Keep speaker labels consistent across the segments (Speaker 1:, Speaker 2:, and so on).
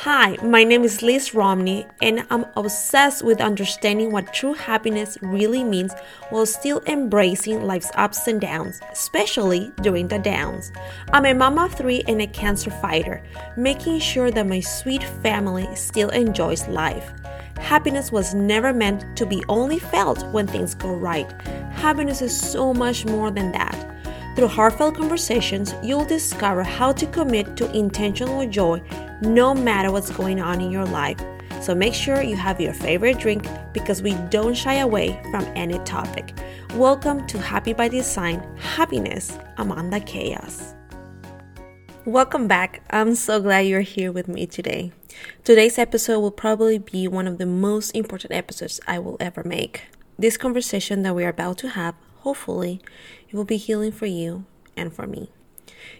Speaker 1: Hi, my name is Liz Romney, and I'm obsessed with understanding what true happiness really means while still embracing life's ups and downs, especially during the downs. I'm a mama of three and a cancer fighter, making sure that my sweet family still enjoys life. Happiness was never meant to be only felt when things go right. Happiness is so much more than that. Through heartfelt conversations, you'll discover how to commit to intentional joy no matter what's going on in your life. So make sure you have your favorite drink because we don't shy away from any topic. Welcome to Happy by Design Happiness the Chaos. Welcome back. I'm so glad you're here with me today. Today's episode will probably be one of the most important episodes I will ever make. This conversation that we are about to have, hopefully, it will be healing for you and for me.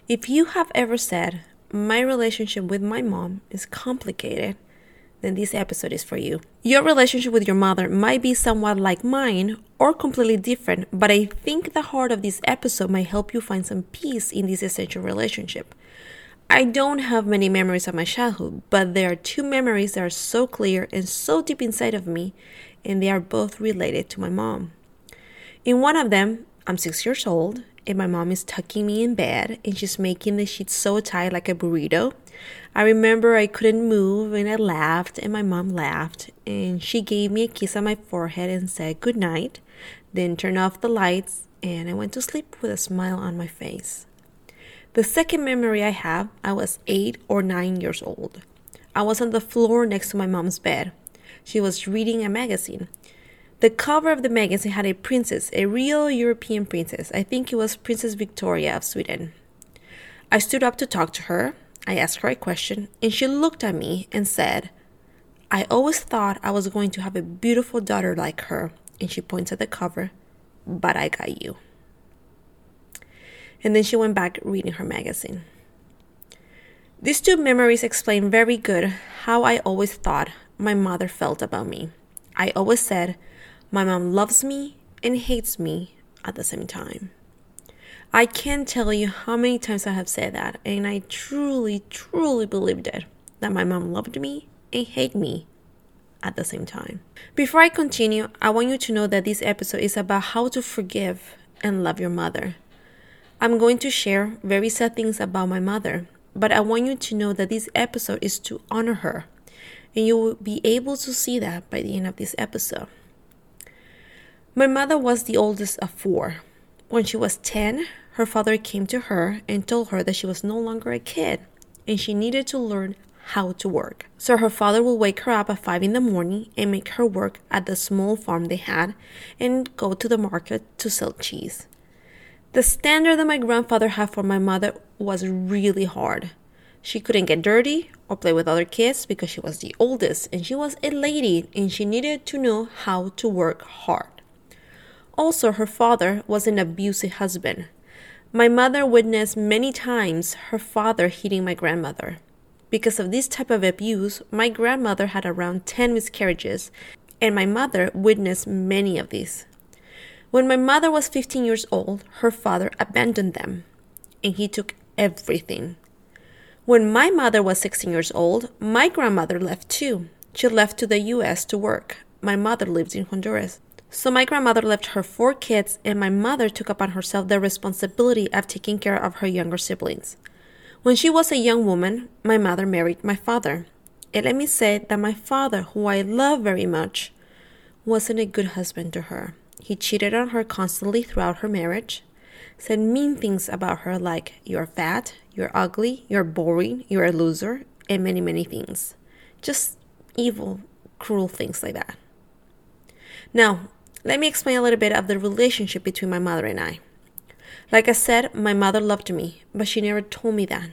Speaker 1: If you have ever said, my relationship with my mom is complicated, then this episode is for you. Your relationship with your mother might be somewhat like mine or completely different, but I think the heart of this episode might help you find some peace in this essential relationship. I don't have many memories of my childhood, but there are two memories that are so clear and so deep inside of me, and they are both related to my mom. In one of them, I'm six years old and my mom is tucking me in bed and she's making the sheets so tight like a burrito. I remember I couldn't move and I laughed and my mom laughed and she gave me a kiss on my forehead and said good night, then turned off the lights and I went to sleep with a smile on my face. The second memory I have, I was eight or nine years old. I was on the floor next to my mom's bed. She was reading a magazine. The cover of the magazine had a princess, a real European princess. I think it was Princess Victoria of Sweden. I stood up to talk to her. I asked her a question, and she looked at me and said, I always thought I was going to have a beautiful daughter like her. And she points at the cover, but I got you. And then she went back reading her magazine. These two memories explain very good how I always thought my mother felt about me. I always said, my mom loves me and hates me at the same time. I can't tell you how many times I have said that, and I truly, truly believed it that my mom loved me and hated me at the same time. Before I continue, I want you to know that this episode is about how to forgive and love your mother. I'm going to share very sad things about my mother, but I want you to know that this episode is to honor her, and you will be able to see that by the end of this episode. My mother was the oldest of four. When she was 10, her father came to her and told her that she was no longer a kid and she needed to learn how to work. So her father would wake her up at 5 in the morning and make her work at the small farm they had and go to the market to sell cheese. The standard that my grandfather had for my mother was really hard. She couldn't get dirty or play with other kids because she was the oldest and she was a lady and she needed to know how to work hard. Also, her father was an abusive husband. My mother witnessed many times her father hitting my grandmother. Because of this type of abuse, my grandmother had around 10 miscarriages, and my mother witnessed many of these. When my mother was 15 years old, her father abandoned them, and he took everything. When my mother was 16 years old, my grandmother left too. She left to the US to work. My mother lives in Honduras. So my grandmother left her four kids, and my mother took upon herself the responsibility of taking care of her younger siblings. When she was a young woman, my mother married my father. And let me say that my father, who I love very much, wasn't a good husband to her. He cheated on her constantly throughout her marriage, said mean things about her like, you're fat, you're ugly, you're boring, you're a loser, and many, many things. Just evil, cruel things like that. Now, let me explain a little bit of the relationship between my mother and I. Like I said, my mother loved me, but she never told me that.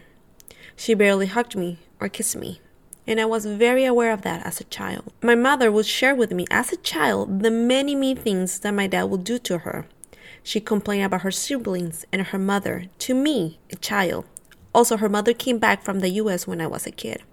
Speaker 1: She barely hugged me or kissed me, and I was very aware of that as a child. My mother would share with me as a child the many mean things that my dad would do to her. She complained about her siblings and her mother to me, a child. Also, her mother came back from the US when I was a kid.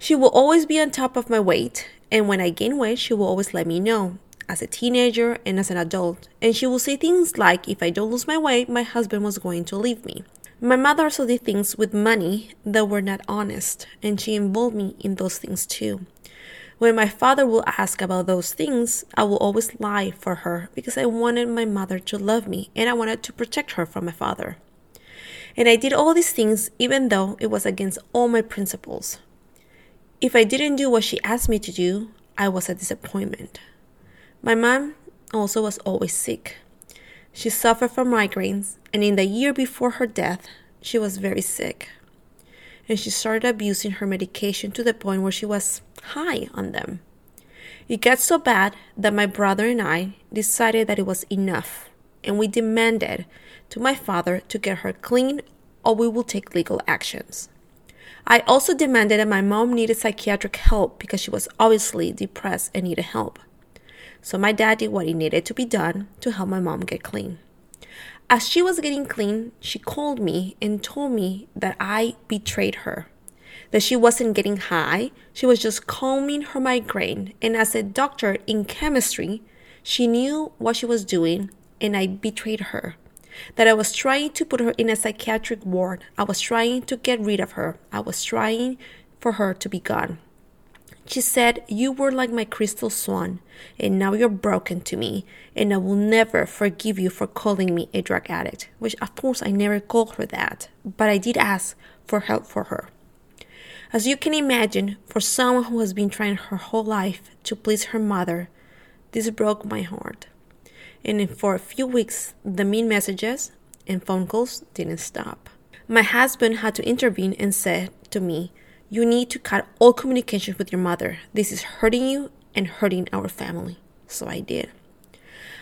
Speaker 1: She will always be on top of my weight, and when I gain weight, she will always let me know, as a teenager and as an adult, and she would say things like, if I don't lose my weight, my husband was going to leave me. My mother also did things with money that were not honest, and she involved me in those things too. When my father will ask about those things, I will always lie for her because I wanted my mother to love me and I wanted to protect her from my father. And I did all these things even though it was against all my principles. If I didn't do what she asked me to do, I was a disappointment. My mom also was always sick. She suffered from migraines, and in the year before her death, she was very sick. And she started abusing her medication to the point where she was high on them. It got so bad that my brother and I decided that it was enough, and we demanded to my father to get her clean or we will take legal actions. I also demanded that my mom needed psychiatric help because she was obviously depressed and needed help. So my dad did what he needed to be done to help my mom get clean. As she was getting clean, she called me and told me that I betrayed her. That she wasn't getting high, she was just calming her migraine. And as a doctor in chemistry, she knew what she was doing, and I betrayed her. That I was trying to put her in a psychiatric ward. I was trying to get rid of her. I was trying for her to be gone. She said, You were like my crystal swan, and now you're broken to me, and I will never forgive you for calling me a drug addict. Which, of course, I never called her that, but I did ask for help for her. As you can imagine, for someone who has been trying her whole life to please her mother, this broke my heart. And for a few weeks, the mean messages and phone calls didn't stop. My husband had to intervene and said to me, you need to cut all communication with your mother. This is hurting you and hurting our family. So I did.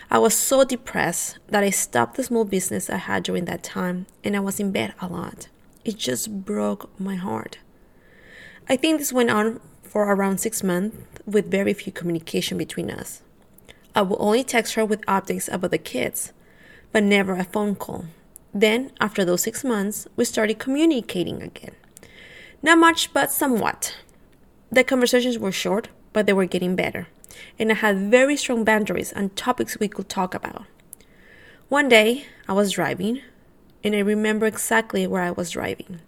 Speaker 1: I was so depressed that I stopped the small business I had during that time and I was in bed a lot. It just broke my heart. I think this went on for around six months with very few communication between us. I would only text her with updates about the kids, but never a phone call. Then, after those six months, we started communicating again. Not much, but somewhat. The conversations were short, but they were getting better, and I had very strong boundaries on topics we could talk about. One day, I was driving, and I remember exactly where I was driving.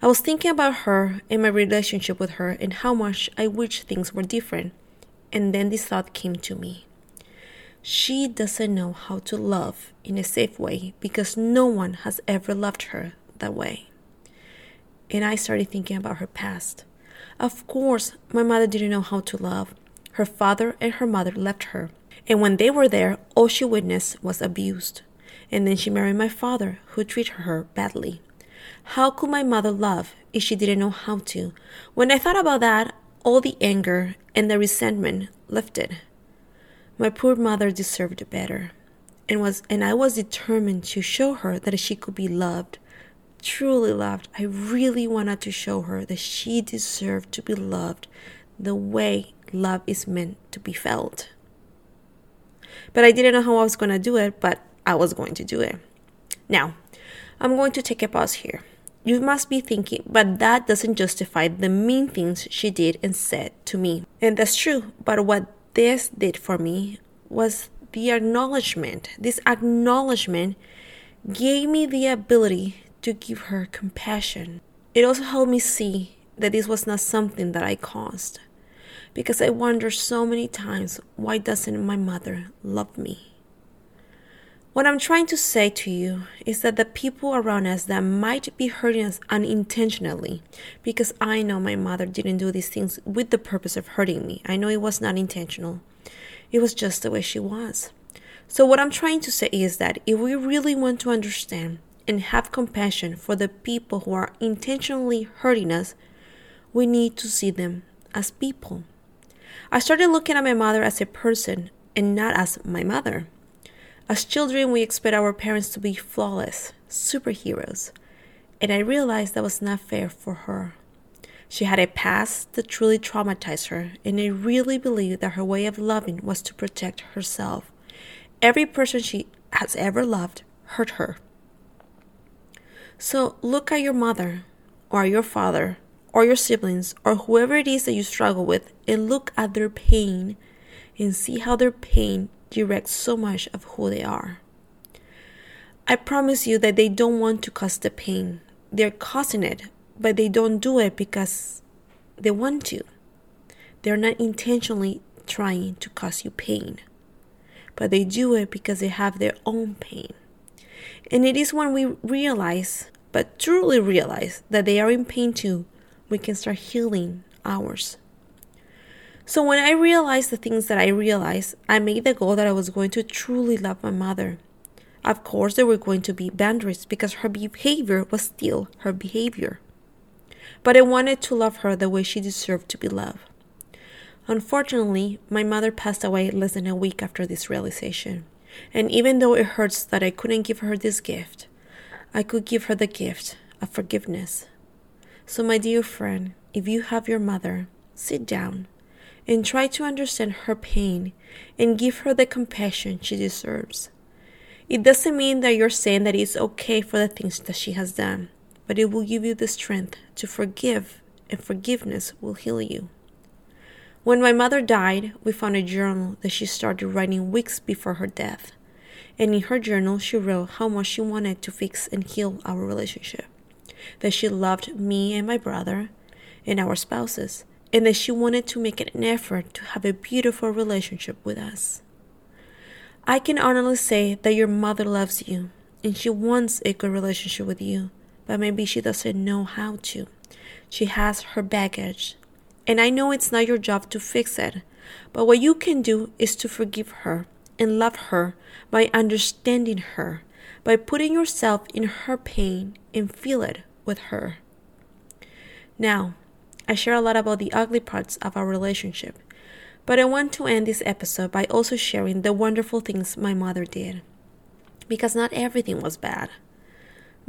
Speaker 1: I was thinking about her and my relationship with her and how much I wish things were different. And then this thought came to me. She doesn't know how to love in a safe way because no one has ever loved her that way and I started thinking about her past. Of course, my mother didn't know how to love. Her father and her mother left her, and when they were there, all she witnessed was abused. And then she married my father, who treated her badly. How could my mother love if she didn't know how to? When I thought about that, all the anger and the resentment lifted. My poor mother deserved better, and was and I was determined to show her that she could be loved truly loved, I really wanted to show her that she deserved to be loved the way love is meant to be felt. But I didn't know how I was going to do it, but I was going to do it. Now, I'm going to take a pause here. You must be thinking, but that doesn't justify the mean things she did and said to me. And that's true, but what this did for me was the acknowledgement. This acknowledgement gave me the ability to give her compassion. It also helped me see that this was not something that I caused. Because I wonder so many times why doesn't my mother love me? What I'm trying to say to you is that the people around us that might be hurting us unintentionally, because I know my mother didn't do these things with the purpose of hurting me. I know it was not intentional, it was just the way she was. So, what I'm trying to say is that if we really want to understand and have compassion for the people who are intentionally hurting us, we need to see them as people. I started looking at my mother as a person and not as my mother. As children, we expect our parents to be flawless, superheroes, and I realized that was not fair for her. She had a past that truly traumatized her, and I really believed that her way of loving was to protect herself. Every person she has ever loved hurt her. So look at your mother or your father or your siblings or whoever it is that you struggle with and look at their pain and see how their pain directs so much of who they are. I promise you that they don't want to cause the pain. They're causing it, but they don't do it because they want to. They're not intentionally trying to cause you pain, but they do it because they have their own pain. And it is when we realize, but truly realize, that they are in pain too, we can start healing ours. So when I realized the things that I realized, I made the goal that I was going to truly love my mother. Of course, there were going to be boundaries because her behavior was still her behavior. But I wanted to love her the way she deserved to be loved. Unfortunately, my mother passed away less than a week after this realization. And even though it hurts that I couldn't give her this gift, I could give her the gift of forgiveness. So, my dear friend, if you have your mother, sit down and try to understand her pain and give her the compassion she deserves. It doesn't mean that you're saying that it's okay for the things that she has done, but it will give you the strength to forgive, and forgiveness will heal you. When my mother died, we found a journal that she started writing weeks before her death. And in her journal, she wrote how much she wanted to fix and heal our relationship. That she loved me and my brother and our spouses, and that she wanted to make an effort to have a beautiful relationship with us. I can honestly say that your mother loves you and she wants a good relationship with you, but maybe she doesn't know how to. She has her baggage and I know it's not your job to fix it, but what you can do is to forgive her and love her by understanding her, by putting yourself in her pain and feel it with her. Now, I share a lot about the ugly parts of our relationship, but I want to end this episode by also sharing the wonderful things my mother did. Because not everything was bad.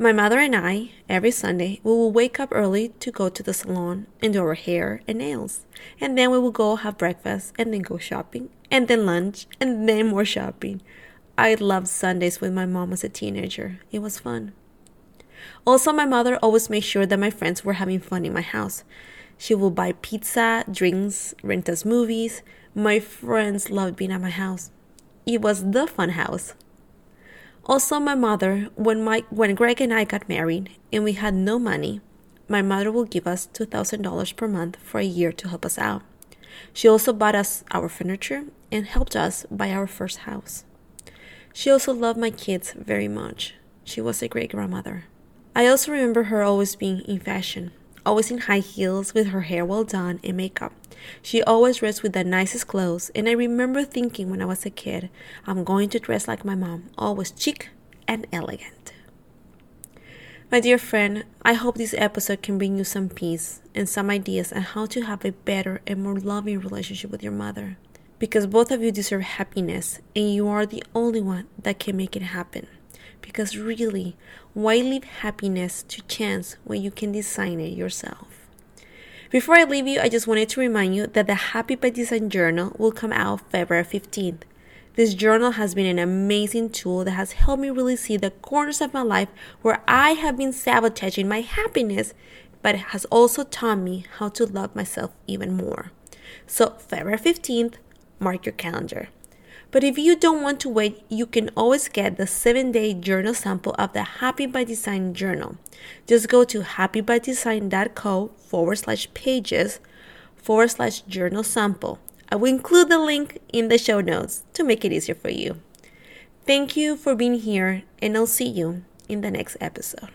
Speaker 1: My mother and I, every Sunday, we will wake up early to go to the salon and do our hair and nails. And then we will go have breakfast and then go shopping and then lunch and then more shopping. I loved Sundays with my mom as a teenager. It was fun. Also, my mother always made sure that my friends were having fun in my house. She would buy pizza, drinks, rent us movies. My friends loved being at my house. It was the fun house. Also, my mother, when, my, when Greg and I got married and we had no money, my mother will give us $2,000 per month for a year to help us out. She also bought us our furniture and helped us buy our first house. She also loved my kids very much. She was a great grandmother. I also remember her always being in fashion, always in high heels with her hair well done and makeup. She always dressed with the nicest clothes, and I remember thinking when I was a kid, I'm going to dress like my mom, always chic and elegant. My dear friend, I hope this episode can bring you some peace and some ideas on how to have a better and more loving relationship with your mother. Because both of you deserve happiness, and you are the only one that can make it happen. Because really, why leave happiness to chance when you can design it yourself? Before I leave you, I just wanted to remind you that the Happy by Design Journal will come out February 15th. This journal has been an amazing tool that has helped me really see the corners of my life where I have been sabotaging my happiness, but it has also taught me how to love myself even more. So, February 15th, mark your calendar. But if you don't want to wait, you can always get the 7 day journal sample of the Happy by Design journal. Just go to happybydesign.co forward slash pages forward slash journal sample. I will include the link in the show notes to make it easier for you. Thank you for being here, and I'll see you in the next episode.